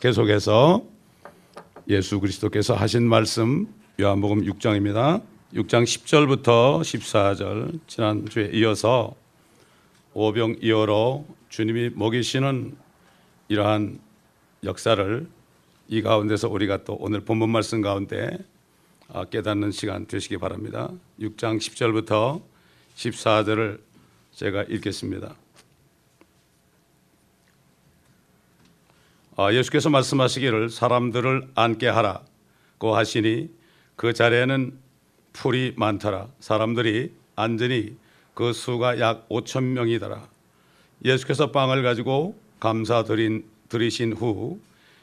계속해서 예수 그리스도께서 하신 말씀 요한복음 6장입니다. 6장 10절부터 14절 지난주에 이어서 오병 이어로 주님이 먹이시는 이러한 역사를 이 가운데서 우리가 또 오늘 본문 말씀 가운데 아, 깨닫는 시간 되시기 바랍니다. 6장 10절부터 14절을 제가 읽겠습니다. 예수께서 말씀하시기를 사람들을 앉게 하라고 하시니 그 자리에는 풀이 많더라. 사람들이 앉으니 그 수가 약 5천 명이더라. 예수께서 빵을 가지고 감사 드린 드리신 후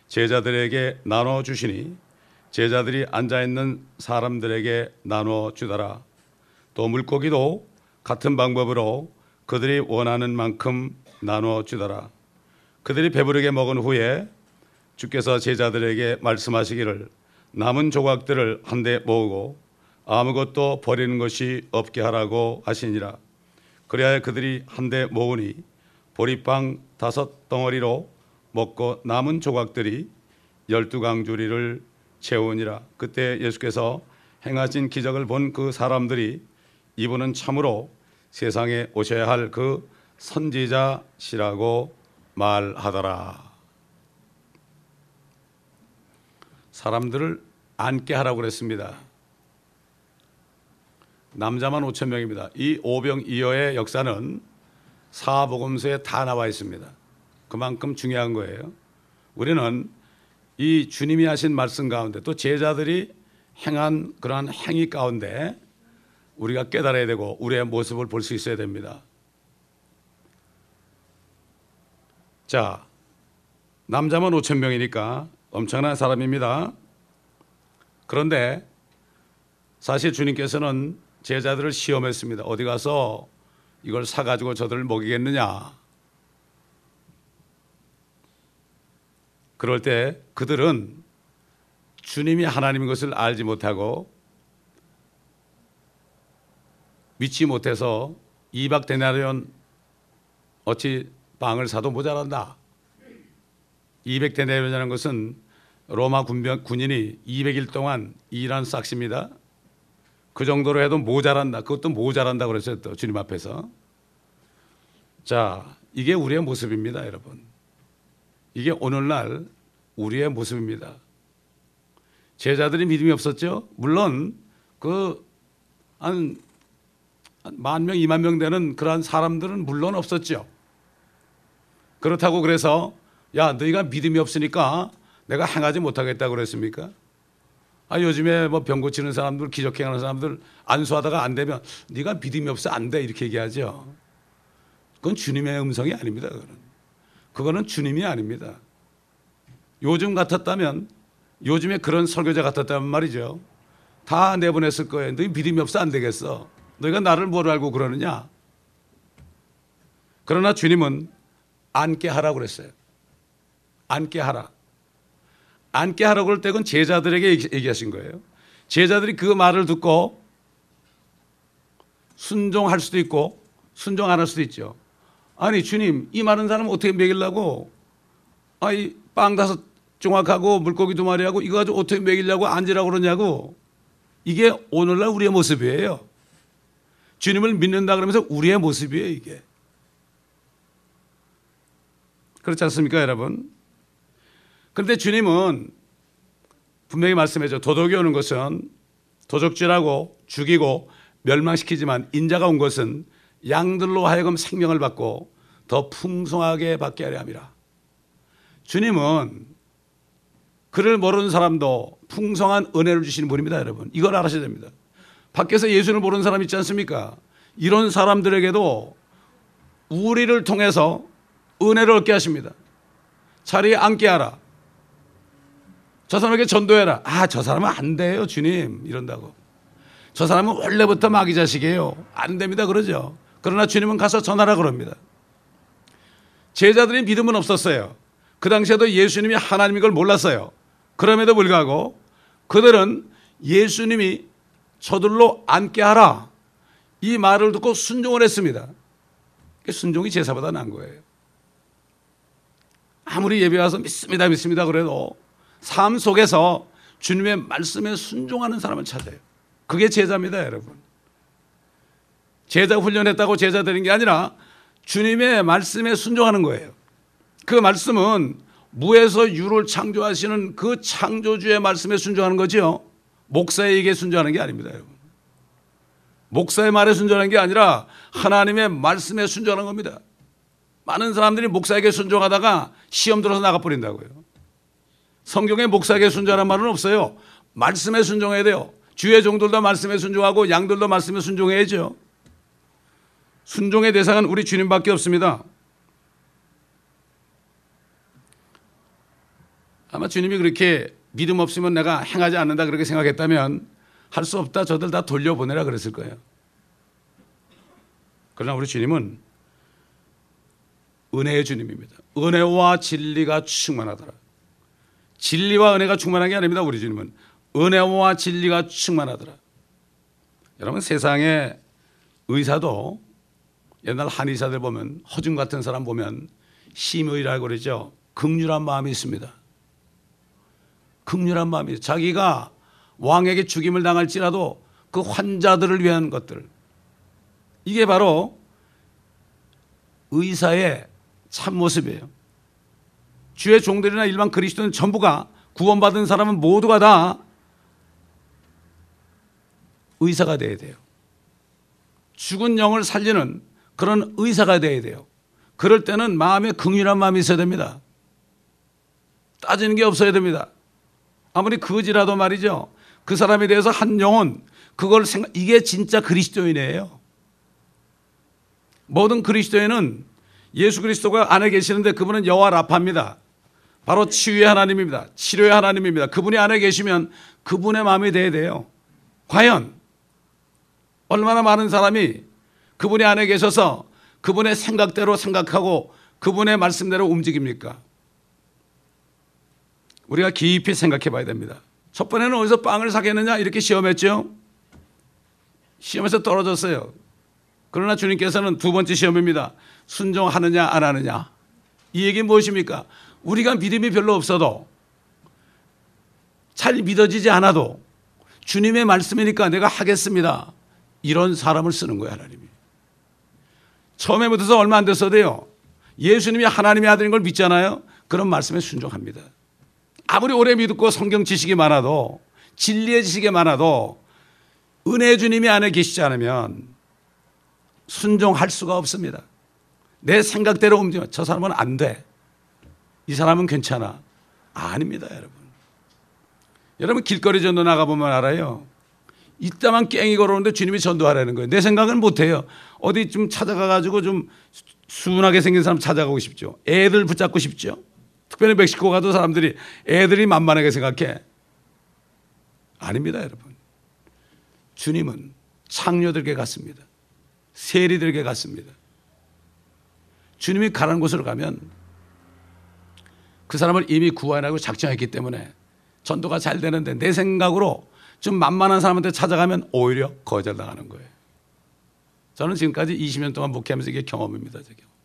제자들에게 나눠 주시니 제자들이 앉아 있는 사람들에게 나눠 주더라. 또 물고기도 같은 방법으로 그들이 원하는 만큼 나눠 주더라. 그들이 배부르게 먹은 후에 주께서 제자들에게 말씀하시기를 남은 조각들을 한데 모으고 아무것도 버리는 것이 없게 하라고 하시니라. 그래야 그들이 한데 모으니 보리빵 다섯 덩어리로 먹고 남은 조각들이 열두 강주리를 채우니라. 그때 예수께서 행하신 기적을 본 그 사람들이 이분은 참으로 세상에 오셔야 할 그 선지자시라고 말하더라. 사람들을 앉게 하라고 그랬습니다. 남자만 5천 명입니다. 이 오병 이어의 역사는 사복음서에 다 나와 있습니다. 그만큼 중요한 거예요. 우리는 이 주님이 하신 말씀 가운데 또 제자들이 행한 그러한 행위 가운데 우리가 깨달아야 되고 우리의 모습을 볼 수 있어야 됩니다. 자, 남자만 5천 명이니까 엄청난 사람입니다. 그런데 사실 주님께서는 제자들을 시험했습니다. 어디 가서 이걸 사가지고 저들을 먹이겠느냐. 그럴 때 그들은 주님이 하나님인 것을 알지 못하고 믿지 못해서 이박 데나리온 어찌 빵을 사도 모자란다. 200데나리온이라는 것은 로마 군병, 군인이 200일 동안 일한 싹시입니다. 그 정도로 해도 모자란다. 그것도 모자란다 그랬어요. 또 주님 앞에서. 자, 이게 우리의 모습입니다, 여러분. 이게 오늘날 우리의 모습입니다. 제자들이 믿음이 없었죠? 물론 그한 만 명, 이만 명 되는 그러한 사람들은 물론 없었죠. 그렇다고 그래서 야, 너희가 믿음이 없으니까 내가 행하지 못하겠다 그랬습니까? 아, 요즘에 뭐 병 고치는 사람들, 기적행하는 사람들 안수하다가 안 되면 네가 믿음이 없어 안 돼 이렇게 얘기하죠. 그건 주님의 음성이 아닙니다. 그거는 그거는 주님이 아닙니다. 요즘 같았다면 요즘에 그런 설교자 같았다면 말이죠. 다 내보냈을 거예요. 너희 믿음이 없어 안 되겠어. 너희가 나를 뭘 알고 그러느냐? 그러나 주님은 앉게 하라고 그랬어요. 앉게 하라. 앉게 하라고 할때 그건 제자들에게 얘기하신 거예요. 제자들이 그 말을 듣고 순종할 수도 있고 순종 안 할 수도 있죠. 아니 주님 이 많은 사람 어떻게 먹이려고 아이 빵 다섯 종합하고 물고기 두 마리하고 이거 가지고 어떻게 먹이려고 앉으라고 그러냐고 이게 오늘날 우리의 모습이에요. 주님을 믿는다 그러면서 우리의 모습이에요 이게. 그렇지 않습니까 여러분? 그런데 주님은 분명히 말씀해줘. 도덕이 오는 것은 도적질하고 죽이고 멸망시키지만 인자가 온 것은 양들로 하여금 생명을 받고 더 풍성하게 받게 하려 함이라. 주님은 그를 모르는 사람도 풍성한 은혜를 주시는 분입니다, 여러분. 이걸 알아셔야 됩니다. 밖에서 예수를 모르는 사람 있지 않습니까? 이런 사람들에게도 우리를 통해서 은혜를 얻게 하십니다. 자리에 앉게 하라. 저 사람에게 전도해라. 아, 저 사람은 안 돼요, 주님. 이런다고. 저 사람은 원래부터 마귀 자식이에요. 안 됩니다. 그러죠. 그러나 주님은 가서 전하라 그럽니다. 제자들이 믿음은 없었어요. 그 당시에도 예수님이 하나님인 걸 몰랐어요. 그럼에도 불구하고 그들은 예수님이 저들로 앉게 하라. 이 말을 듣고 순종을 했습니다. 순종이 제사보다 난 거예요. 아무리 예배 와서 믿습니다, 믿습니다 그래도 삶 속에서 주님의 말씀에 순종하는 사람을 찾아요. 그게 제자입니다, 여러분. 제자 훈련했다고 제자 되는 게 아니라 주님의 말씀에 순종하는 거예요. 그 말씀은 무에서 유를 창조하시는 그 창조주의 말씀에 순종하는 거지요. 목사에게 순종하는 게 아닙니다, 여러분. 목사의 말에 순종하는 게 아니라 하나님의 말씀에 순종하는 겁니다. 많은 사람들이 목사에게 순종하다가 시험 들어서 나가버린다고요. 성경에 목사에게 순종하는 말은 없어요. 말씀에 순종해야 돼요. 주의 종들도 말씀에 순종하고 양들도 말씀에 순종해야죠. 순종의 대상은 우리 주님밖에 없습니다. 아마 주님이 그렇게 믿음 없으면 내가 행하지 않는다 그렇게 생각했다면 할 수 없다 저들 다 돌려보내라 그랬을 거예요. 그러나 우리 주님은 은혜의 주님입니다. 은혜와 진리가 충만하더라. 진리와 은혜가 충만한 게 아닙니다. 우리 주님은 은혜와 진리가 충만하더라. 여러분 세상에 의사도 옛날 한의사들 보면 허중 같은 사람 보면 심의라고 그러죠. 극률한 마음이 있습니다. 극률한 마음이 자기가 왕에게 죽임을 당할지라도 그 환자들을 위한 것들 이게 바로 의사의 참 모습이에요. 주의 종들이나 일반 그리스도인 전부가 구원받은 사람은 모두가 다 의사가 돼야 돼요. 죽은 영을 살리는 그런 의사가 돼야 돼요. 그럴 때는 마음에 긍휼한 마음이 있어야 됩니다. 따지는 게 없어야 됩니다. 아무리 거지라도 말이죠. 그 사람에 대해서 한 영혼 그걸 생각 이게 진짜 그리스도인이에요. 모든 그리스도인은 예수 그리스도가 안에 계시는데 그분은 여호와 라파입니다. 바로 치유의 하나님입니다. 치료의 하나님입니다. 그분이 안에 계시면 그분의 마음이 돼야 돼요. 과연 얼마나 많은 사람이 그분이 안에 계셔서 그분의 생각대로 생각하고 그분의 말씀대로 움직입니까? 우리가 깊이 생각해 봐야 됩니다. 첫 번에는 어디서 빵을 사겠느냐 이렇게 시험했죠. 시험에서 떨어졌어요. 그러나 주님께서는 두 번째 시험입니다. 순종하느냐 안 하느냐. 이 얘기 무엇입니까? 우리가 믿음이 별로 없어도 잘 믿어지지 않아도 주님의 말씀이니까 내가 하겠습니다. 이런 사람을 쓰는 거예요, 하나님이. 처음에부터 얼마 안 됐어도요. 예수님이 하나님의 아들인 걸 믿잖아요. 그런 말씀에 순종합니다. 아무리 오래 믿고 성경 지식이 많아도 진리의 지식이 많아도 은혜 주님이 안에 계시지 않으면 순종할 수가 없습니다. 내 생각대로 움직여. 저 사람은 안 돼. 이 사람은 괜찮아. 아 닙니다, 여러분. 여러분 길거리 전도 나가보면 알아요. 이따만 깽이 걸어오는데 주님이 전도하라는 거예요. 내 생각은 못해요. 어디 좀 찾아가가지고 좀 순하게 생긴 사람 찾아가고 싶죠. 애들 붙잡고 싶죠. 특별히 멕시코 가도 사람들이 애들이 만만하게 생각해. 아닙니다, 여러분. 주님은 창녀들에게 갔습니다. 세리들에게 갔습니다. 주님이 가는 곳으로 가면 그 사람을 이미 구원하고 작정했기 때문에 전도가 잘 되는데 내 생각으로 좀 만만한 사람한테 찾아가면 오히려 거절당하는 거예요. 저는 지금까지 20년 동안 목회하면서 이게 경험입니다. 제 경험.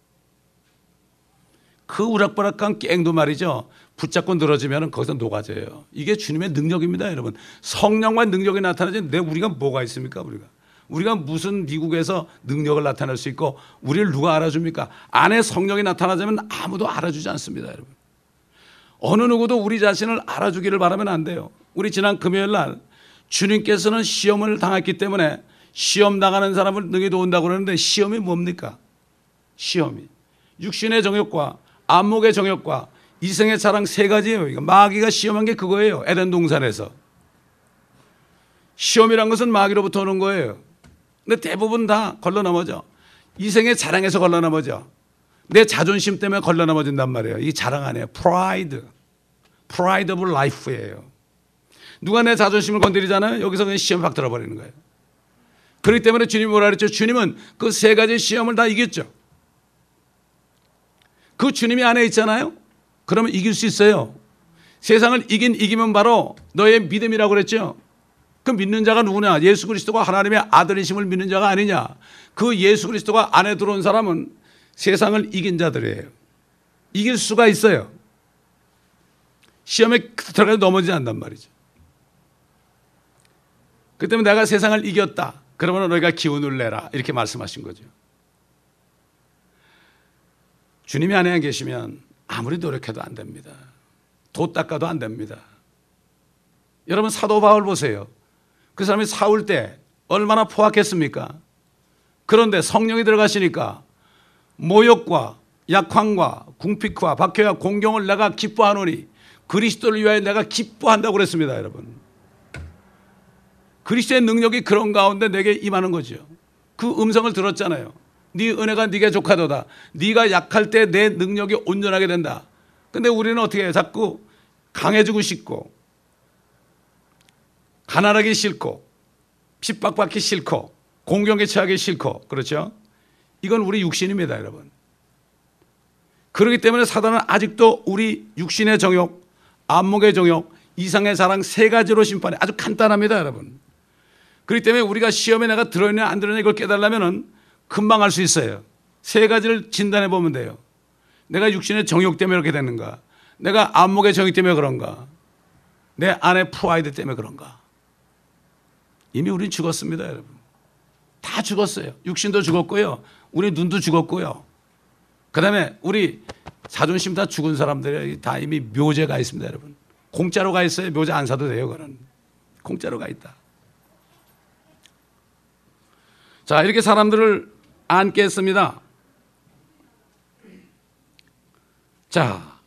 그 우락부락한 깽도 말이죠. 붙잡고 늘어지면 거기서 녹아져요. 이게 주님의 능력입니다, 여러분. 성령과 능력이 나타나지 내 우리가 뭐가 있습니까, 우리가? 우리가 무슨 미국에서 능력을 나타낼 수 있고 우리를 누가 알아줍니까? 안에 성령이 나타나자면 아무도 알아주지 않습니다, 여러분. 어느 누구도 우리 자신을 알아주기를 바라면 안 돼요. 우리 지난 금요일 날 주님께서는 시험을 당했기 때문에 시험 당하는 사람을 능히 도운다고 그러는데 시험이 뭡니까? 시험이. 육신의 정욕과 안목의 정욕과 이생의 자랑 세 가지예요. 이거 마귀가 시험한 게 그거예요. 에덴 동산에서. 시험이란 것은 마귀로부터 오는 거예요. 근데 대부분 다 걸려 넘어져. 이생의 자랑에서 걸려 넘어져. 내 자존심 때문에 걸려 넘어진단 말이에요. 이 자랑 아니에요. Pride. Pride of life예요. 누가 내 자존심을 건드리잖아요. 여기서 그냥 시험 팍 들어버리는 거예요. 그렇기 때문에 주님이 뭐라 그랬죠? 주님은 그 세 가지 시험을 다 이겼죠. 그 주님이 안에 있잖아요. 그러면 이길 수 있어요. 세상을 이긴 이기면 바로 너의 믿음이라고 그랬죠. 그 믿는 자가 누구냐? 예수 그리스도가 하나님의 아들이심을 믿는 자가 아니냐? 그 예수 그리스도가 안에 들어온 사람은 세상을 이긴 자들이에요. 이길 수가 있어요. 시험에 들어가서 넘어지지 않단 말이죠. 그 때문에 내가 세상을 이겼다. 그러면 너희가 기운을 내라. 이렇게 말씀하신 거죠. 주님이 안에 계시면 아무리 노력해도 안 됩니다. 도 닦아도 안 됩니다. 여러분 사도 바울 보세요. 그 사람이 사울 때 얼마나 포악했습니까? 그런데 성령이 들어가시니까 모욕과 약황과 궁핍과 박해와 공경을 내가 기뻐하노니 그리스도를 위하여 내가 기뻐한다고 그랬습니다, 여러분. 그리스도의 능력이 그런 가운데 내게 임하는 거죠. 그 음성을 들었잖아요. 네 은혜가 네게 족하도다. 네가 약할 때 내 능력이 온전하게 된다. 근데 우리는 어떻게 해요? 자꾸 강해지고 싶고 가난하기 싫고 핍박받기 싫고 공경에 처하기 싫고 그렇죠? 이건 우리 육신입니다, 여러분. 그렇기 때문에 사단은 아직도 우리 육신의 정욕, 안목의 정욕, 이상의 사랑 세 가지로 심판해. 아주 간단합니다, 여러분. 그렇기 때문에 우리가 시험에 내가 들어있냐 안 들어있냐 이걸 깨달으면은 금방 알 수 있어요. 세 가지를 진단해 보면 돼요. 내가 육신의 정욕 때문에 이렇게 되는가? 내가 안목의 정욕 때문에 그런가? 내 안의 프라이드 때문에 그런가? 이미 우린 죽었습니다, 여러분. 다 죽었어요. 육신도 죽었고요. 우리 눈도 죽었고요. 그 다음에 우리 자존심 다 죽은 사람들이 다 이미 묘제 가 있습니다, 여러분. 공짜로 가 있어요. 묘제 안 사도 돼요, 그는. 공짜로 가 있다. 자, 이렇게 사람들을 안게 했습니다. 자,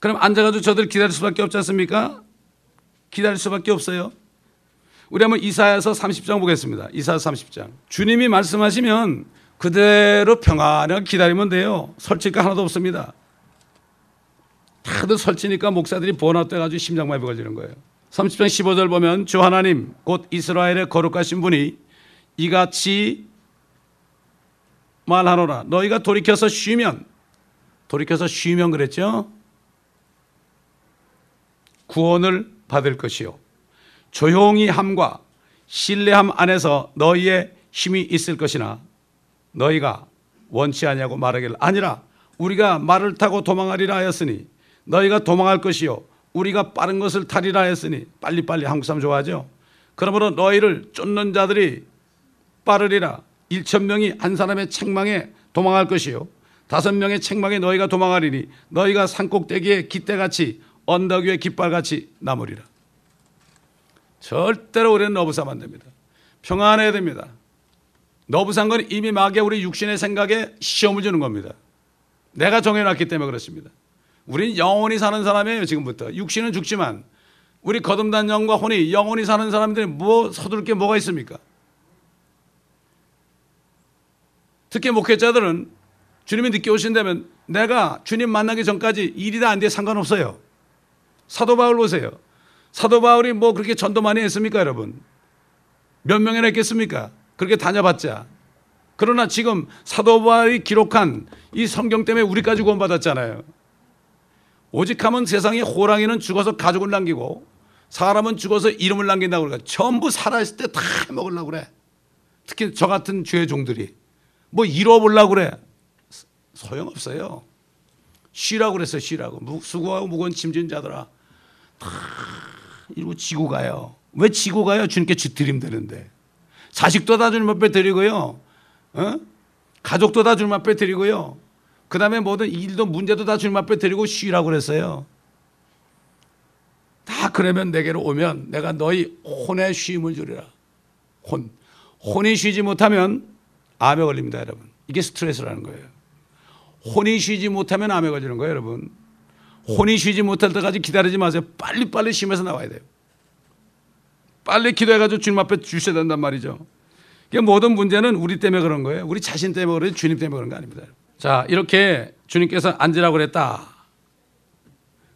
그럼 앉아가지고 저들 기다릴 수밖에 없지 않습니까? 기다릴 수밖에 없어요. 우리 한번 이사야서 30장 보겠습니다. 이사야서 30장. 주님이 말씀하시면 그대로 평안하게 기다리면 돼요. 거 하나도 없습니다. 다들 설치니까 목사들이 번아돼가지고 심장마비 걸리는 거예요. 30장 15절 보면 주 하나님 곧 이스라엘의 거룩하신 분이 이같이 말하노라 너희가 돌이켜서 쉬면 돌이켜서 쉬면 그랬죠 구원을 받을 것이요 조용히 함과 신뢰함 안에서 너희의 힘이 있을 것이나 너희가 원치 아니하고 말하기를 아니라 우리가 말을 타고 도망하리라 하였으니 너희가 도망할 것이요 우리가 빠른 것을 타리라 하였으니 빨리빨리 한국 사람 좋아하죠? 그러므로 너희를 쫓는 자들이 빠르리라. 1천 명이 한 사람의 책망에 도망할 것이요 다섯 명의 책망에 너희가 도망하리니 너희가 산꼭대기에 깃대같이 언덕 위에 깃발같이 남으리라 절대로 우리는 너부사면 안 됩니다. 평안해야 됩니다. 너부산 건 이미 마귀 우리 육신의 생각에 시험을 주는 겁니다. 내가 정해놨기 때문에 그렇습니다. 우리는 영원히 사는 사람이에요 지금부터. 육신은 죽지만 우리 거듭난 영과 혼이 영원히 사는 사람들이 뭐 서둘 게 뭐가 있습니까? 특히 목회자들은 주님이 늦게 오신다면 내가 주님 만나기 전까지 일이 다 안 돼 상관없어요. 사도 바울 보세요. 사도 바울이 뭐 그렇게 전도 많이 했습니까, 여러분? 몇 명이나 했겠습니까? 그렇게 다녀봤자. 그러나 지금 사도 바울이 기록한 이 성경 때문에 우리까지 구원받았잖아요. 오직 하면 세상에 호랑이는 죽어서 가족을 남기고 사람은 죽어서 이름을 남긴다고 그러니까 전부 살아있을 때 다 먹으려고 그래. 특히 저 같은 죄의 종들이. 뭐 잃어보려고 그래. 소용없어요. 쉬라고 그랬어요, 쉬라고. 수고하고 무거운 짐진 자들아. 다 이러고 지고 가요. 왜 지고 가요? 주님께 드리면 되는데. 자식도 다 주님 앞에 드리고요. 어? 가족도 다 주님 앞에 드리고요. 그 다음에 모든 일도 문제도 다 주님 앞에 드리고 쉬라고 그랬어요. 다 그러면 내게로 오면 내가 너희 혼에 쉼을 주리라. 혼. 혼이 쉬지 못하면 암에 걸립니다, 여러분. 이게 스트레스라는 거예요. 혼이 쉬지 못하면 암에 걸리는 거예요, 여러분. 혼이 쉬지 못할 때까지 기다리지 마세요. 빨리빨리 심해서 나와야 돼요. 빨리 기도해가지고 주님 앞에 주셔야 된단 말이죠. 모든 문제는 우리 때문에 그런 거예요. 우리 자신 때문에 그러지 주님 때문에 그런 거 아닙니다. 자, 이렇게 주님께서 앉으라고 그랬다.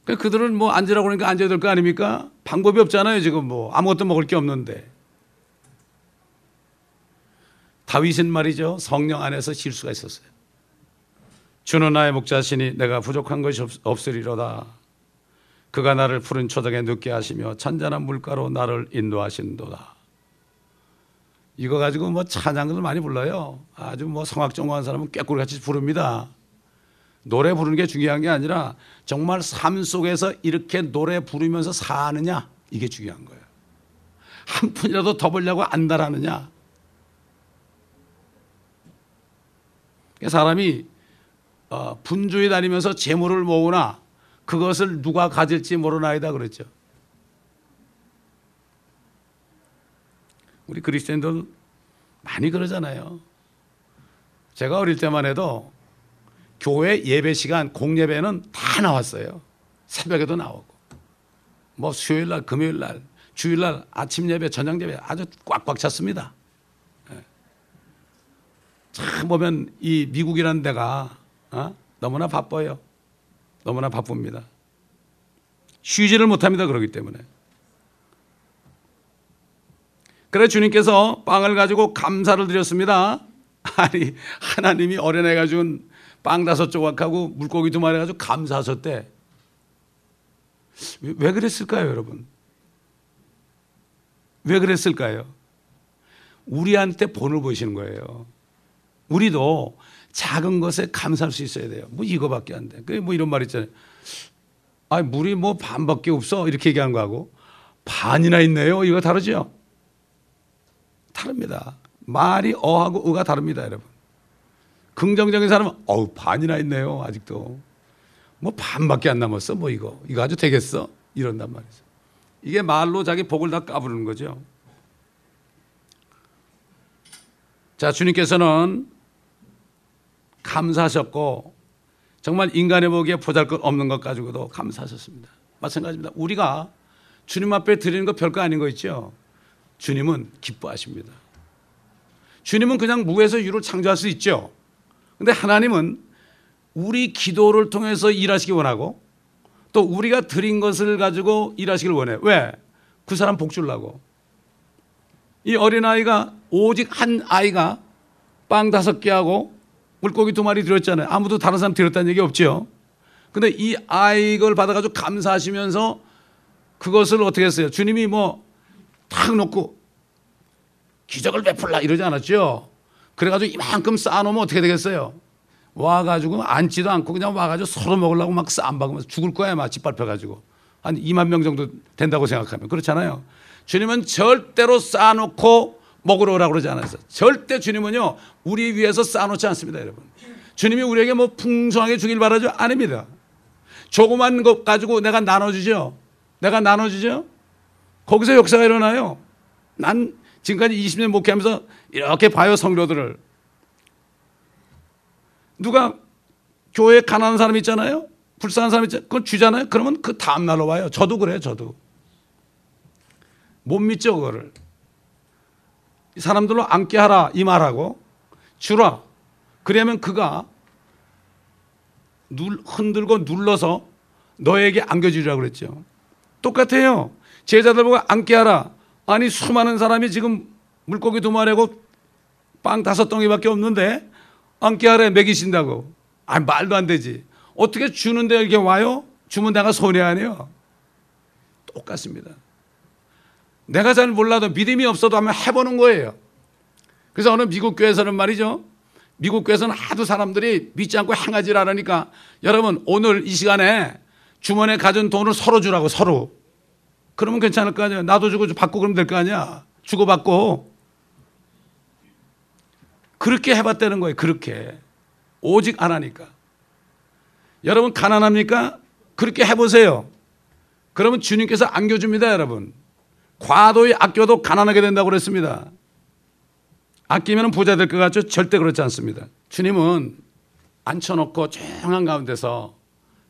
그들은 뭐 앉으라고 그러니까 앉아야 될 거 아닙니까? 방법이 없잖아요, 지금 뭐. 아무것도 먹을 게 없는데. 다윗은 말이죠. 성령 안에서 실수가 있었어요. 주는 나의 목자시니 내가 부족한 것이 없, 으리로다 그가 나를 푸른 초장에 눕게 하시며 잔잔한 물가로 나를 인도하신도다. 이거 가지고 뭐 찬양을 많이 불러요. 아주 뭐 성악정화한 사람은 꾀꼬리같이 부릅니다. 노래 부르는 게 중요한 게 아니라 정말 삶 속에서 이렇게 노래 부르면서 사느냐 이게 중요한 거예요. 한 푼이라도 더 벌려고 안달하느냐. 사람이 어, 분주히 다니면서 재물을 모으나 그것을 누가 가질지 모르나이다 그랬죠. 우리 그리스도인들 많이 그러잖아요. 제가 어릴 때만 해도 교회 예배 시간 공예배는 다 나왔어요. 새벽에도 나오고. 뭐 수요일 날, 금요일 날, 주일 날 아침 예배, 저녁 예배 아주 꽉꽉 찼습니다. 예. 참 보면 이 미국이라는 데가 어? 너무나 바빠요. 너무나 바쁩니다. 쉬지를 못합니다. 그러기 때문에. 그래 주님께서 빵을 가지고 감사를 드렸습니다. 아니 하나님이 어린애가 준빵 다섯 조각하고 물고기 두 마리 가지고 감사하셨대. 왜, 왜 그랬을까요, 여러분? 왜 그랬을까요? 우리한테 본을 보이시는 거예요. 우리도 작은 것에 감사할 수 있어야 돼요. 뭐 이거밖에 안 돼. 그뭐 이런 말 있잖아요. 아, 물이 뭐 반밖에 없어. 이렇게 얘기한 거하고 반이나 있네요. 이거 다르죠? 다릅니다. 말이 어하고 의가 다릅니다, 여러분. 긍정적인 사람은 어우 반이나 있네요 아직도 뭐 반밖에 안 남았어 뭐 이거 이거 아주 되겠어 이런단 말이죠 이게 말로 자기 복을 다 까부르는 거죠 자 주님께서는 감사하셨고 정말 인간의 보기에 보잘것 없는 것 가지고도 감사하셨습니다 마찬가지입니다 우리가 주님 앞에 드리는 거 별거 아닌 거 있죠 주님은 기뻐하십니다 주님은 그냥 무에서 유를 창조할 수 있죠 근데 하나님은 우리 기도를 통해서 일하시기 원하고 또 우리가 드린 것을 가지고 일하시길 원해요. 왜? 그 사람 복 주려고. 이 어린아이가 오직 한 아이가 빵 다섯 개하고 물고기 두 마리 드렸잖아요. 아무도 다른 사람 드렸다는 얘기 없죠. 근데 이 아이 걸 받아가지고 감사하시면서 그것을 어떻게 했어요? 주님이 뭐 탁 놓고 기적을 베풀라 이러지 않았죠. 그래가지고 이만큼 쌓아놓으면 어떻게 되겠어요? 와가지고 앉지도 않고 그냥 와가지고 서로 먹으려고 막 쌈박으면서 죽을 거야 막 짓밟혀가지고 한 2만 명 정도 된다고 생각하면 그렇잖아요. 주님은 절대로 쌓아놓고 먹으러 오라고 그러지 않았어요. 절대 주님은요 우리 위해서 쌓아놓지 않습니다, 여러분. 주님이 우리에게 뭐 풍성하게 주길 바라죠? 아닙니다. 조그만 것 가지고 내가 나눠주죠. 내가 나눠주죠. 거기서 역사가 일어나요. 난 지금까지 20년 목회하면서 이렇게 봐요 성도들을 누가 교회에 가난한 사람 있잖아요 불쌍한 사람 있잖아요 그건 주잖아요 그러면 그 다음 날로 와요 저도 그래요 저도 못 믿죠 그거를 사람들로 앉게 하라 이 말하고 주라 그러면 그가 눌, 흔들고 눌러서 너에게 안겨주리라고 그랬죠 똑같아요 제자들 보고 앉게 하라 아니 수많은 사람이 지금 물고기 두 마리고 빵 다섯 덩이밖에 없는데 앉게 하래 먹이신다고. 아 말도 안 되지. 어떻게 주는데 이렇게 와요? 주면 내가 손해 아니요. 똑같습니다. 내가 잘 몰라도 믿음이 없어도 한번 해보는 거예요. 그래서 어느 미국 교회에서는 말이죠. 미국 교회에서는 하도 사람들이 믿지 않고 행하지 않으니까 여러분 오늘 이 시간에 주머니에 가진 돈을 서로 주라고 서로. 그러면 괜찮을 거 아니야. 나도 주고 받고 그러면 될 거 아니야. 주고받고. 그렇게 해봤다는 거예요. 그렇게. 오직 안 하니까. 여러분 가난합니까? 그렇게 해보세요. 그러면 주님께서 안겨줍니다, 여러분. 과도히 아껴도 가난하게 된다고 그랬습니다. 아끼면 부자 될 것 같죠? 절대 그렇지 않습니다. 주님은 앉혀놓고 조용한 가운데서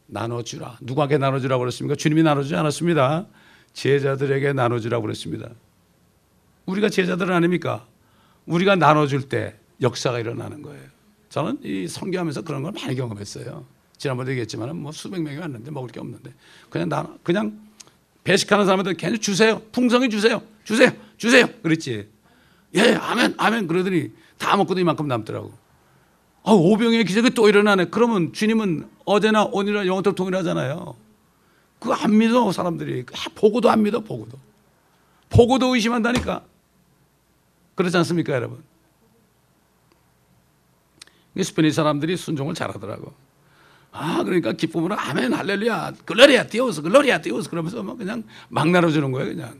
나눠주라. 누구에게 나눠주라고 그랬습니까? 주님이 나눠주지 않았습니다. 제자들에게 나눠주라고 그랬습니다. 우리가 제자들 아닙니까? 우리가 나눠줄 때 역사가 일어나는 거예요. 저는 이 성교하면서 그런 걸 많이 경험했어요. 지난번에 얘기했지만 뭐 수백 명이 왔는데 먹을 게 없는데 그냥 나 그냥 배식하는 사람한테 괜히 주세요. 풍성히 주세요. 주세요. 주세요. 그랬지. 예, 아멘, 아멘. 그러더니 다 먹고도 이만큼 남더라고. 아, 오병이어 기적이 또 일어나네. 그러면 주님은 어제나 오늘이나 영원토록 동일하잖아요. 그거 안 믿어, 사람들이. 보고도 안 믿어, 보고도. 보고도 의심한다니까. 그렇지 않습니까, 여러분? 스페인 사람들이 순종을 잘하더라고. 아 그러니까 기쁨으로 아멘 할렐루야 Gloria a Dios Gloria a Dios 그러면서 막 그냥 막 나눠주는 거예요 그냥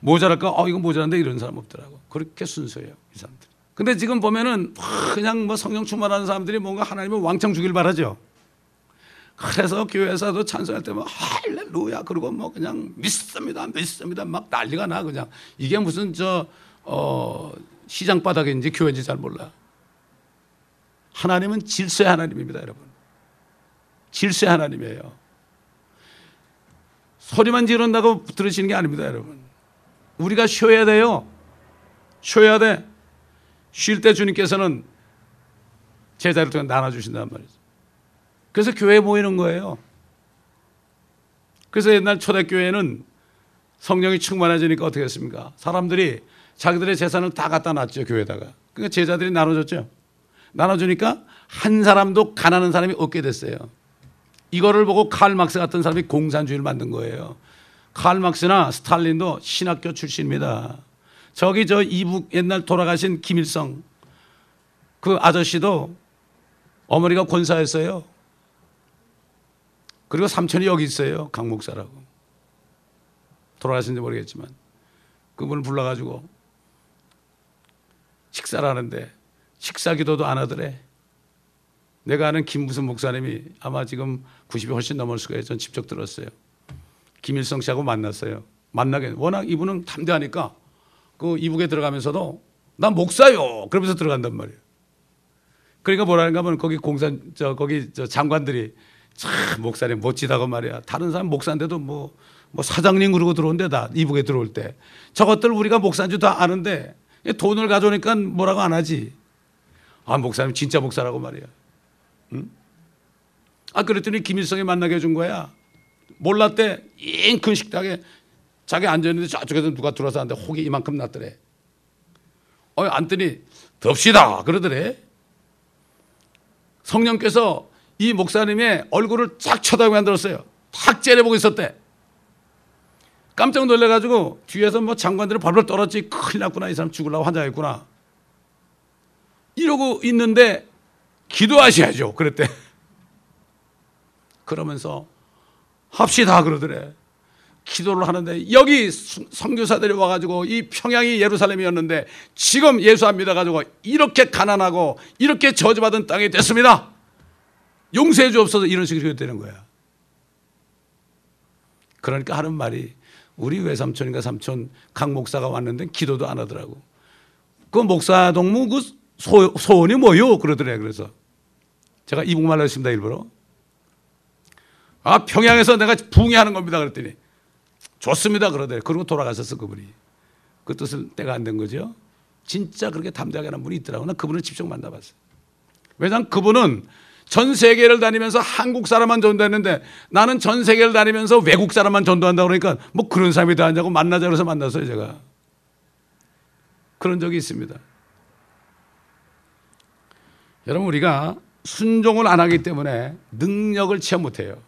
모자랄까 어 이거 모자란데 이런 사람 없더라고 그렇게 순수해요 이 사람들. 근데 지금 보면은 막 그냥 뭐 성령 충만하는 사람들이 뭔가 하나님을 왕창 주길 바라죠. 그래서 교회에서도 찬송할 때뭐 할렐루야 그리고 뭐 그냥 믿습니다 믿습니다 막 난리가 나 그냥 이게 무슨 저 어, 시장 바닥인지 교회인지 잘 몰라. 하나님은 질서의 하나님입니다, 여러분. 질서의 하나님이에요. 소리만 지른다고 들으시는 게 아닙니다, 여러분. 우리가 쉬어야 돼요. 쉬어야 돼. 쉴 때 주님께서는 제자를 통해 나눠주신단 말이죠. 그래서 교회에 모이는 거예요. 그래서 옛날 초대교회는 성령이 충만해지니까 어떻게 했습니까? 사람들이 자기들의 재산을 다 갖다 놨죠, 교회에다가. 그러니까 제자들이 나눠줬죠. 나눠주니까 한 사람도 가난한 사람이 없게 됐어요. 이거를 보고 칼 막스 같은 사람이 공산주의를 만든 거예요. 칼 막스나 스탈린도 신학교 출신입니다. 저기 저 이북 옛날 돌아가신 김일성 그 아저씨도 어머니가 권사였어요. 그리고 삼촌이 여기 있어요. 강 목사라고. 돌아가신지 모르겠지만 그분을 불러가지고 식사를 하는데 식사 기도도 안 하더래. 내가 아는 김무슨 목사님이 아마 지금 90이 훨씬 넘을 수가 있전 직접 들었어요. 김일성 씨하고 만났어요. 만나게 워낙 이분은 담대하니까 그 이북에 들어가면서도 난 목사요. 그러면서 들어간단 말이에요. 그러니까 뭐라는가 하면 거기 공산 저 거기 저 장관들이 참 목사님 멋지다고 말이야. 다른 사람 목사인데도 뭐, 뭐 사장님 그러고 들어온대 다 이북에 들어올 때 저것들 우리가 목사인 줄 다 아는데 돈을 가져오니까 뭐라고 안 하지. 아 목사님 진짜 목사라고 말이야. 응? 아 그랬더니 김일성이 만나게 해준 거야. 몰랐대. 잉큰 식탁에 자기 앉아있는데 저쪽에서 누가 들어와서 하는데 혹이 이만큼 났더래. 어, 앉더니 덥시다 그러더래. 성령께서 이 목사님의 얼굴을 쫙 쳐다보게 만들었어요. 탁 째려보고 있었대. 깜짝 놀래가지고 뒤에서 뭐 장관들이 벌벌 떨었지 큰일 났구나 이 사람 죽으려고 환장했구나. 이러고 있는데 기도하셔야죠. 그랬대. 그러면서 합시다 그러더래. 기도를 하는데 여기 선교사들이 와가지고 이 평양이 예루살렘이었는데 지금 예수 안 믿어가지고 이렇게 가난하고 이렇게 저주받은 땅이 됐습니다. 용서해 주옵소서 이런 식으로 되는 거야. 그러니까 하는 말이 우리 외삼촌인가 삼촌 강 목사가 왔는데 기도도 안 하더라고. 그 목사 동무 그 소, 소원이 뭐요? 그러더래. 그래서 제가 이북말로 했습니다. 일부러. 아, 평양에서 내가 붕해하는 겁니다. 그랬더니 좋습니다. 그러더래. 그리고 돌아가셨어. 그분이. 그 뜻을 때가 안 된 거죠. 진짜 그렇게 담대하게 하는 분이 있더라고. 나 그분을 직접 만나봤어요. 왜냐하면 그분은 전 세계를 다니면서 한국 사람만 전도했는데 나는 전 세계를 다니면서 외국 사람만 전도한다 그러니까 뭐 그런 사람이 다 하냐고 만나자 그래서 만났어요. 제가. 그런 적이 있습니다. 여러분 우리가 순종을 안 하기 때문에 능력을 체험 못해요.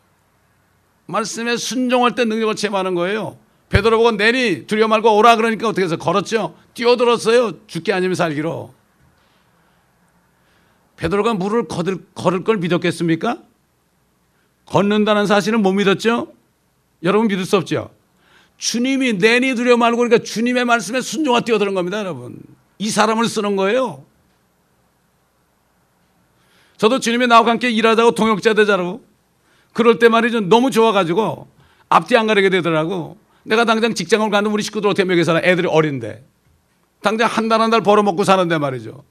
말씀에 순종할 때 능력을 체험하는 거예요. 베드로 보고 내니 두려워 말고 오라 그러니까 어떻게 해서 걸었죠. 뛰어들었어요. 죽기 아니면 살기로. 베드로가 물을 거들, 걸을 걸 믿었겠습니까? 걷는다는 사실은 못 믿었죠? 여러분 믿을 수 없죠? 주님이 내니 두려워 말고 그러니까 주님의 말씀에 순종하 뛰어드는 겁니다, 여러분. 이 사람을 쓰는 거예요. 저도 주님의 나와 함께 일하자고 동역자 되자고 그럴 때 말이죠. 너무 좋아가지고 앞뒤 안 가리게 되더라고. 내가 당장 직장을 가는 우리 식구들 어떻게 먹여 살아? 애들이 어린데. 당장 한 달 한달 벌어먹고 사는데 말이죠.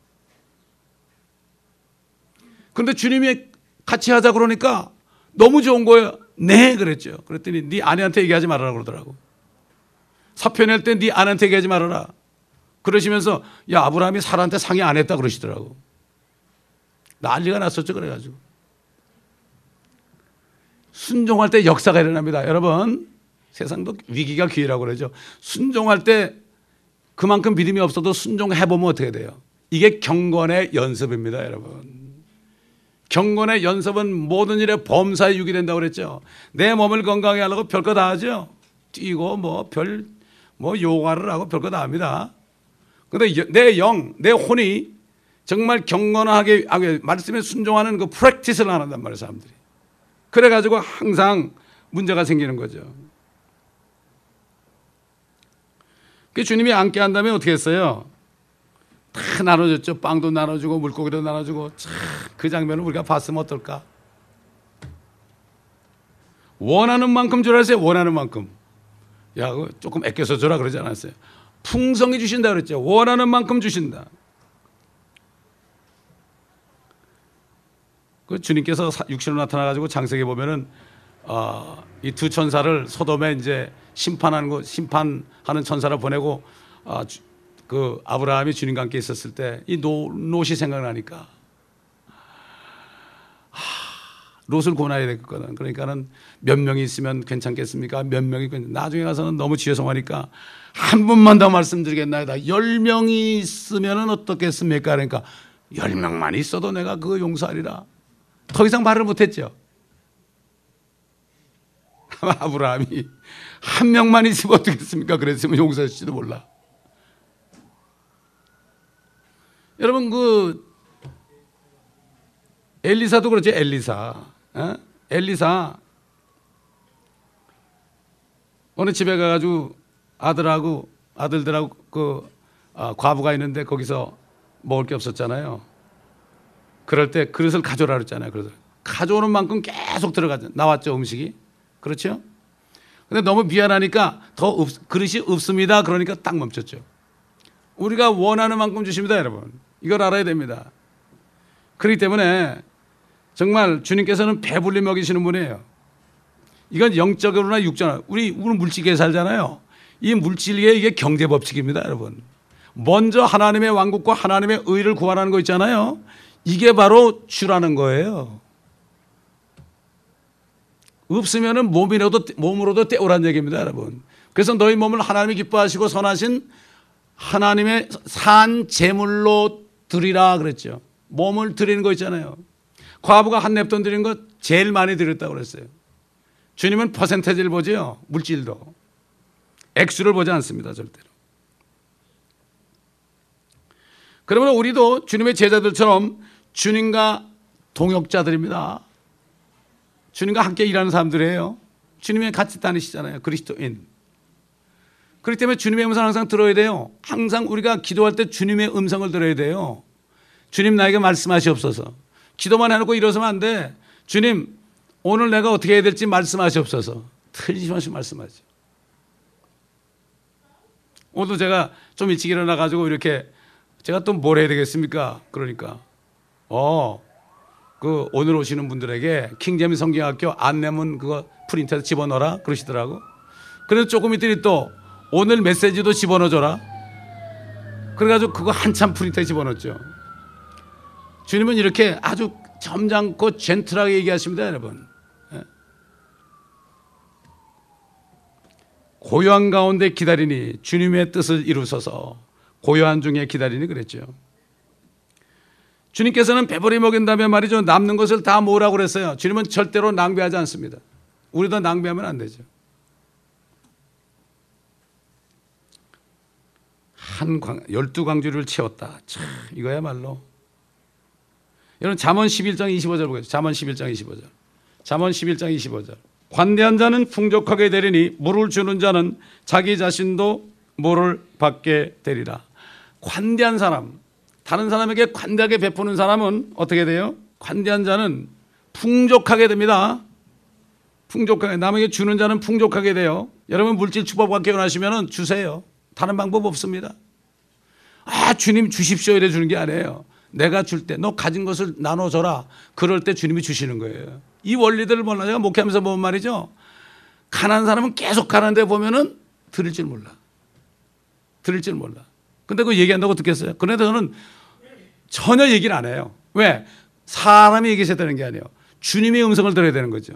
근데 주님이 같이 하자 그러니까 너무 좋은 거예요. 네 그랬죠. 그랬더니 네 아내한테 얘기하지 말아라 그러더라고. 사표 낼 때 네 아내한테 얘기하지 말아라. 그러시면서 야 아브라함이 사라한테 상의 안 했다 그러시더라고. 난리가 났었죠. 그래가지고. 순종할 때 역사가 일어납니다. 여러분, 세상도 위기가 기회라고 그러죠. 순종할 때 그만큼 믿음이 없어도 순종해보면 어떻게 돼요? 이게 경건의 연습입니다, 여러분. 경건의 연습은 모든 일에 범사에 유기 된다고 그랬죠. 내 몸을 건강하게 하려고 별거 다 하죠. 뛰고 뭐 별, 뭐 요가를 하고 별거 다 합니다. 근데 내 영, 내 혼이 정말 경건하게 말씀에 순종하는 그 프랙티스를 안 한단 말이에요, 사람들이. 그래 가지고 항상 문제가 생기는 거죠. 그 주님이 앉게 한 다음에 어떻게 했어요? 다 나눠줬죠. 빵도 나눠주고 물고기도 나눠주고 참 그 장면을 우리가 봤으면 어떨까? 원하는 만큼 주라 했어요. 원하는 만큼. 야, 조금 아껴서 주라 그러지 않았어요. 풍성히 주신다 그랬죠. 원하는 만큼 주신다. 그 주님께서 사- 육신으로 나타나 가지고 장세기 보면은 어, 이 두 천사를 소돔에 이제 심판하는 거 심판하는 천사를 보내고 아, 주- 그 아브라함이 주님과 함께 있었을 때이 롯이 생각나니까 하, 롯을 권해야 되거든. 그러니까는 몇 명이 있으면 괜찮겠습니까? 몇 명이 나중에 가서는 너무 지혜성하니까 한 분만 더 말씀드리겠나이다. 열 명이 있으면은 어떻겠습니까? 그러니까 열 명만 있어도 내가 그거 용서하리라. 더 이상 말을 못했죠. 아브라함이 한 명만 있으면 어떻겠습니까? 그랬으면 용서했을지도 몰라. 여러분 그 엘리사도 그렇죠. 엘리사, 어? 엘리사 어느 집에 가가지고 아들하고 아들들하고 그 아, 과부가 있는데 거기서 먹을 게 없었잖아요. 그럴 때 그릇을 가져라 그랬잖아요. 그래서 가져오는 만큼 계속 들어가죠. 나왔죠 음식이. 그렇죠? 근데 너무 미안하니까 더 없, 그릇이 없습니다. 그러니까 딱 멈췄죠. 우리가 원하는 만큼 주십니다, 여러분. 이걸 알아야 됩니다. 그렇기 때문에 정말 주님께서는 배불리 먹이시는 분이에요. 이건 영적으로나 육적으로 우리 우리 물질계에 살잖아요. 이 물질계 이게 경제 법칙입니다, 여러분. 먼저 하나님의 왕국과 하나님의 의를 구하라는 거 있잖아요. 이게 바로 주라는 거예요. 없으면은 몸이라도 몸으로도 때우란 얘기입니다, 여러분. 그래서 너희 몸을 하나님이 기뻐하시고 선하신 하나님의 산 제물로 드리라 그랬죠. 몸을 드리는 거 있잖아요. 과부가 한 냅돈 드린 거 제일 많이 드렸다고 그랬어요. 주님은 퍼센테지를 보죠. 물질도. 액수를 보지 않습니다. 절대로. 그러면 우리도 주님의 제자들처럼 주님과 동역자들입니다. 주님과 함께 일하는 사람들이에요. 주님이 같이 다니시잖아요. 그리스도인. 그렇기 때문에 주님의 음성을 항상 들어야 돼요. 항상 우리가 기도할 때 주님의 음성을 들어야 돼요. 주님 나에게 말씀하시옵소서. 기도만 해놓고 일어서면 안 돼. 주님, 오늘 내가 어떻게 해야 될지 말씀하시옵소서. 틀림없이 말씀하죠. 오늘도 제가 좀 일찍 일어나가지고 이렇게 제가 또 뭘 해야 되겠습니까? 그러니까, 어, 그 오늘 오시는 분들에게 킹제미 성경학교 안내문 그거 프린트해서 집어넣어라 그러시더라고. 그래서 조금 있더니 또 오늘 메시지도 집어넣어줘라. 그래가지고 그거 한참 프린트에 집어넣었죠. 주님은 이렇게 아주 점잖고 젠틀하게 얘기하십니다, 여러분. 예. 고요한 가운데 기다리니 주님의 뜻을 이루소서 고요한 중에 기다리니 그랬죠. 주님께서는 배불리 먹인다면 말이죠. 남는 것을 다 모으라고 그랬어요. 주님은 절대로 낭비하지 않습니다. 우리도 낭비하면 안 되죠. 한 광, 열두 광주를 채웠다. 참, 이거야말로. 여러분, 잠언 11장 25절 보겠습니다. 잠언 11장 25절. 잠언 11장 25절. 관대한 자는 풍족하게 되리니 물을 주는 자는 자기 자신도 물을 받게 되리라. 관대한 사람, 다른 사람에게 관대하게 베푸는 사람은 어떻게 돼요? 관대한 자는 풍족하게 됩니다. 풍족하게 남에게 주는 자는 풍족하게 돼요. 여러분 물질 축복받기 원하시면 주세요. 다른 방법 없습니다. 아 주님 주십시오 이래 주는 게 아니에요. 내가 줄 때 너 가진 것을 나눠줘라. 그럴 때 주님이 주시는 거예요. 이 원리들을 몰라 제가 목회하면서 보면 말이죠. 가난한 사람은 계속 가난데 보면은 들을 줄 몰라. 들을 줄 몰라. 근데 그 얘기한다고 듣겠어요? 그런데 저는 전혀 얘기를 안 해요. 왜? 사람이 얘기해야 되는 게 아니에요. 주님의 음성을 들어야 되는 거죠.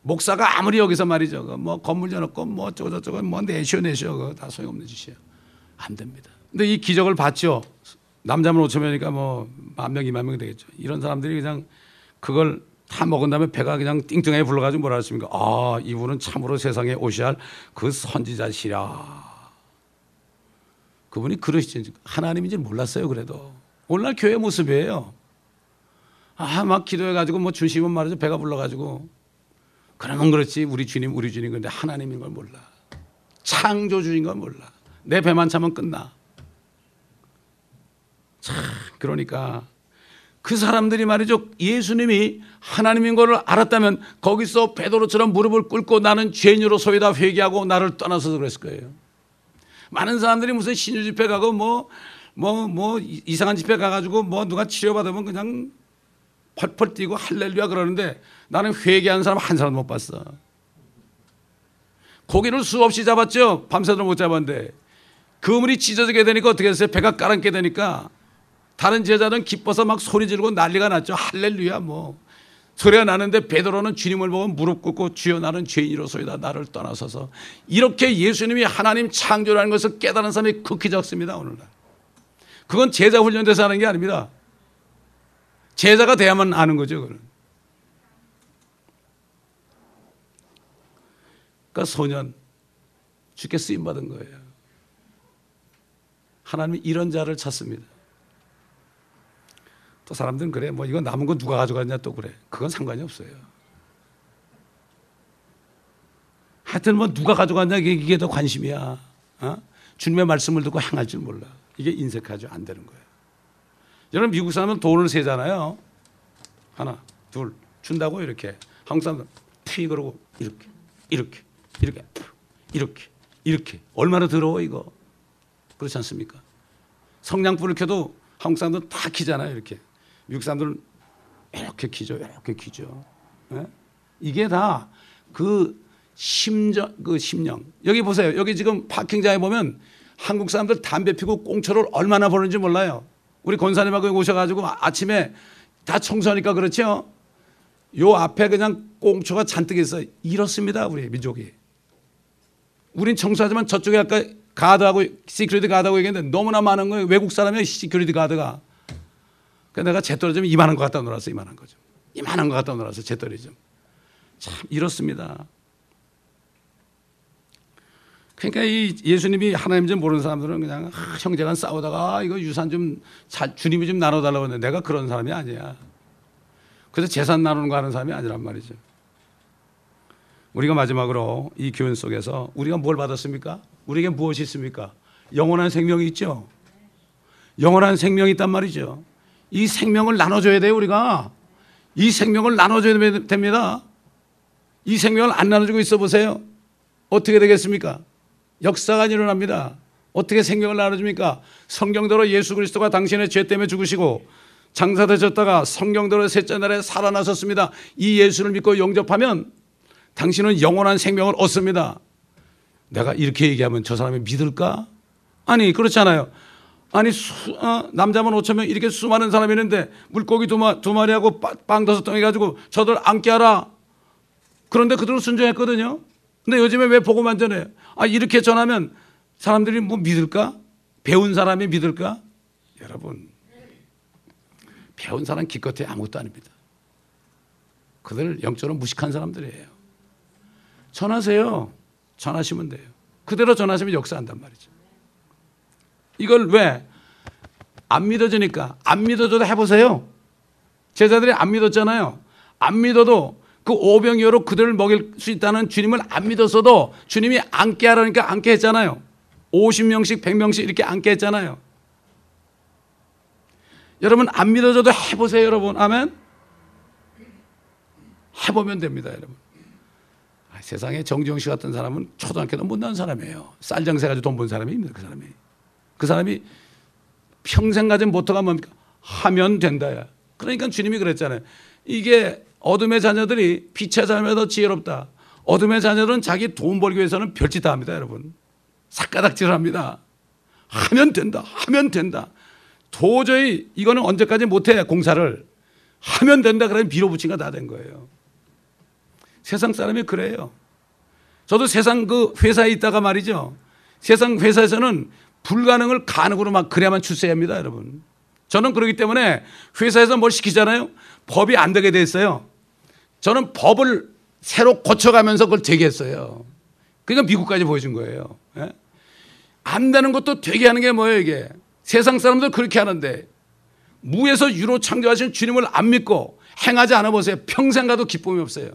목사가 아무리 여기서 말이죠. 그뭐 건물 져놓고 뭐 어쩌고 저쩌고 뭐 내쇼 내쇼 그거 다 소용없는 짓이에요. 안 됩니다. 근데 이 기적을 봤죠. 남자만 5천 명이니까 뭐 만 명, 이만 명이 되겠죠. 이런 사람들이 그냥 그걸 다 먹은 다음에 배가 그냥 띵띵하게 불러가지고 뭐라 했습니까? 아, 이분은 참으로 세상에 오셔야 할 그 선지자시라. 그분이 그러시지 하나님인지 몰랐어요. 그래도 오늘날 교회 모습이에요. 아, 막 기도해가지고 뭐 주시면 말이죠. 배가 불러가지고 그러면 그렇지 우리 주님 우리 주님 근데 하나님인 걸 몰라. 창조주인 걸 몰라. 내 배만 차면 끝나. 참 그러니까 그 사람들이 말이죠 예수님이 하나님인 것을 알았다면 거기서 베드로처럼 무릎을 꿇고 나는 죄인으로 소이다 회개하고 나를 떠나서 그랬을 거예요. 많은 사람들이 무슨 신유 집회 가고 뭐 뭐, 뭐, 이상한 집회 가가지고 뭐 누가 치료받으면 그냥 펄펄 뛰고 할렐루야 그러는데 나는 회개하는 사람 한 사람 못 봤어. 고기를 수없이 잡았죠. 밤새도록 못 잡았는데 그물이 찢어지게 되니까 어떻게 했어요? 배가 까랑게 되니까 다른 제자들은 기뻐서 막 소리 지르고 난리가 났죠. 할렐루야 뭐. 소리가 나는데 베드로는 주님을 보고 무릎 꿇고 주여 나는 죄인이로소이다 나를 떠나서서 이렇게 예수님이 하나님 창조라는 것을 깨달은 사람이 극히 적습니다 오늘날. 그건 제자 훈련돼서 하는 게 아닙니다. 제자가 돼야만 아는 거죠. 그는. 그러니까 소년 주께 쓰임 받은 거예요. 하나님이 이런 자를 찾습니다. 또 사람들은 그래. 뭐 이거 남은 거 누가 가져갔냐 또 그래. 그건 상관이 없어요. 하여튼 뭐 누가 가져갔냐 이게 더 관심이야. 어? 주님의 말씀을 듣고 행할 줄 몰라. 이게 인색하죠. 안 되는 거예요. 여러분 미국 사람은 돈을 세잖아요. 하나, 둘 준다고 이렇게. 한국 사람은 피 그러고 이렇게, 이렇게, 이렇게, 이렇게, 이렇게. 얼마나 더러워 이거. 그렇지 않습니까? 성냥불을 켜도 한국 사람들은 다 키잖아요. 이렇게. 미국 사람들은 이렇게 키죠. 이렇게 키죠. 네? 이게 다 그 심정, 그 심령. 여기 보세요. 여기 지금 파킹장에 보면 한국 사람들 담배 피고 꽁초를 얼마나 버리는지 몰라요. 우리 권사님하고 오셔가지고 아침에 다 청소하니까 그렇죠. 요 앞에 그냥 꽁초가 잔뜩 있어. 이렇습니다. 우리 민족이. 우린 청소하지만 저쪽에 아까 guard하고 security guard하고 얘기했는데 너무나 많은 거예요. 외국 사람이 security guard가. 그 내가 재떨이 이만한 거 갖다 놓았어. 이만한 거죠. 이만한 거 갖다 놓았어. 재떨이. 참 이렇습니다. 그러니까 이 예수님이 하나님 좀 모르는 사람들은 그냥 아, 형제간 싸우다가 이거 유산 좀 자, 주님이 좀 나눠달라고 했는데 내가 그런 사람이 아니야. 그래서 재산 나누는 거 하는 사람이 아니란 말이죠. 우리가 마지막으로 이 교훈 속에서 우리가 뭘 받았습니까? 우리에게 무엇이 있습니까? 영원한 생명이 있죠. 영원한 생명이 있단 말이죠. 이 생명을 나눠줘야 돼요, 우리가. 이 생명을 나눠줘야 됩니다. 이 생명을 안 나눠주고 있어 보세요. 어떻게 되겠습니까? 역사가 일어납니다. 어떻게 생명을 나눠줍니까? 성경대로 예수 그리스도가 당신의 죄 때문에 죽으시고 장사되셨다가 성경대로 셋째 날에 살아나셨습니다. 이 예수를 믿고 영접하면 당신은 영원한 생명을 얻습니다. 내가 이렇게 얘기하면 저 사람이 믿을까? 아니 그렇잖아요. 아니 수, 어, 남자만 5천 명 이렇게 수많은 사람이 있는데 물고기 두, 마, 두 마리하고 빵 다섯 덩이 가지고 저들 앉게 하라. 그런데 그들은 순종했거든요. 근데 요즘에 왜 보고만 전해? 아, 이렇게 전하면 사람들이 뭐 믿을까? 배운 사람이 믿을까? 여러분, 배운 사람 기껏해 아무것도 아닙니다. 그들 영적으로 무식한 사람들이에요. 전하세요. 전하시면 돼요. 그대로 전하시면 역사한단 말이죠. 이걸 왜? 안 믿어지니까. 안 믿어줘도 해보세요. 제자들이 안 믿었잖아요. 안 믿어도 그 오병이어로 그들을 먹일 수 있다는 주님을 안 믿었어도 주님이 앉게 하라니까 앉게 했잖아요. 50명씩 100명씩 이렇게 앉게 했잖아요. 여러분 안 믿어져도 해보세요 여러분. 아멘. 해보면 됩니다 여러분. 아, 세상에 정지영 씨 같은 사람은 초등학교도 못 나온 사람이에요. 쌀장세 가지고 돈 번 사람입니다 그 사람이. 그 사람이 평생 가진 모토가 뭡니까? 하면 된다야. 그러니까 주님이 그랬잖아요. 이게 어둠의 자녀들이 빛의 자녀보다 더 지혜롭다. 어둠의 자녀들은 자기 돈 벌기 위해서는 별짓 다 합니다, 여러분. 삭가닥질 합니다. 하면 된다. 하면 된다. 도저히 이거는 언제까지 못해, 공사를. 하면 된다. 그러면 밀어붙이가 다된 거예요. 세상 사람이 그래요. 저도 세상 그 회사에 있다가 말이죠. 세상 회사에서는 불가능을 가능으로 막 그래야만 출세합니다, 여러분. 저는 그러기 때문에 회사에서 뭘 시키잖아요. 법이 안 되게 돼 있어요. 저는 법을 새로 고쳐가면서 그걸 되게 했어요. 그러니까 미국까지 보여준 거예요. 예? 안 되는 것도 되게 하는 게 뭐예요, 이게? 세상 사람들 그렇게 하는데 무에서 유로 창조하신 주님을 안 믿고 행하지 않아 보세요. 평생 가도 기쁨이 없어요.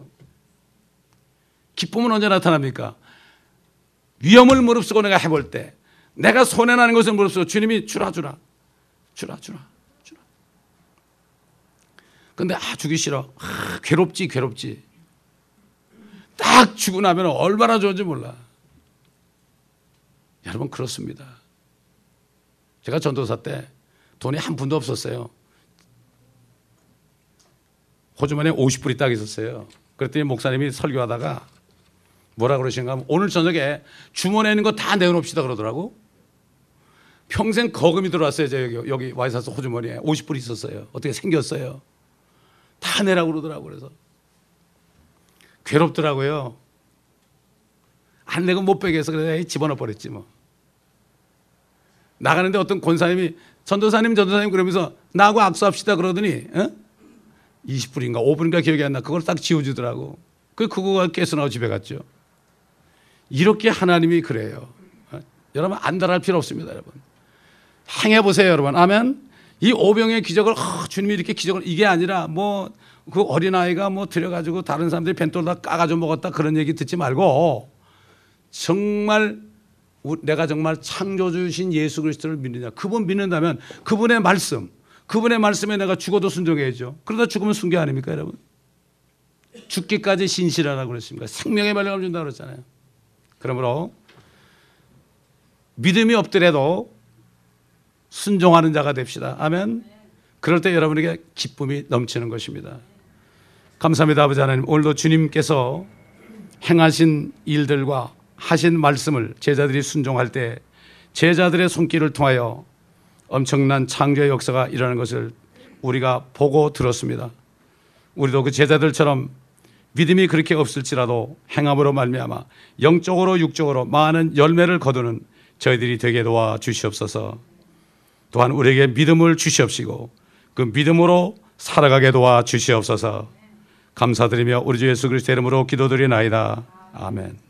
기쁨은 언제 나타납니까? 위험을 무릅쓰고 내가 해볼 때 내가 손해나는 것을 무릅쓰고 주님이 주라 주라. 주라 주라 주라. 근데 아 주기 싫어. 아, 괴롭지 괴롭지. 딱 주고 나면 얼마나 좋은지 몰라. 여러분 그렇습니다. 제가 전도사 때 돈이 한 푼도 없었어요. 호주머니에 50불이 딱 있었어요. 그랬더니 목사님이 설교하다가 뭐라 그러신가 하면 오늘 저녁에 주머니에 있는 거 다 내어놓읍시다 그러더라고. 평생 거금이 들어왔어요. 저 여기, 여기 와이사스 호주머니에 50불 있었어요. 어떻게 생겼어요. 다 내라고 그러더라고 그래서. 괴롭더라고요. 안 내고 못 빼게 해서 그래 집어넣어 버렸지 뭐. 나가는데 어떤 권사님이 전도사님 전도사님 그러면서 나하고 악수합시다 그러더니 어? 20불인가 5불인가 기억이 안 나. 그걸 딱 지워주더라고. 그 그거가 깨서 집에 갔죠. 이렇게 하나님이 그래요. 어? 여러분 안달할 필요 없습니다, 여러분. 행해 보세요, 여러분. 아멘. 이 오병의 기적을 어, 주님이 이렇게 기적을 이게 아니라 뭐 그 어린 아이가 뭐 들여가지고 다른 사람들이 벤돌 다 까가지고 먹었다 그런 얘기 듣지 말고 정말 우- 내가 정말 창조주신 예수 그리스도를 믿느냐 그분 믿는다면 그분의 말씀 그분의 말씀에 내가 죽어도 순종해야죠. 그러다 죽으면 순교 아닙니까, 여러분? 죽기까지 신실하라고 그랬습니까? 생명의 말씀을 준다 그랬잖아요. 그러므로 믿음이 없더라도 순종하는 자가 됩시다. 아멘. 그럴 때 여러분에게 기쁨이 넘치는 것입니다. 감사합니다, 아버지 하나님. 오늘도 주님께서 행하신 일들과 하신 말씀을 제자들이 순종할 때 제자들의 손길을 통하여 엄청난 창조의 역사가 일어나는 것을 우리가 보고 들었습니다. 우리도 그 제자들처럼 믿음이 그렇게 없을지라도 행함으로 말미암아 영적으로 육적으로 많은 열매를 거두는 저희들이 되게 도와 주시옵소서. 또한 우리에게 믿음을 주시옵시고 그 믿음으로 살아가게 도와 주시옵소서. 감사드리며 우리 주 예수 그리스도 이름으로 기도드리나이다. 아멘.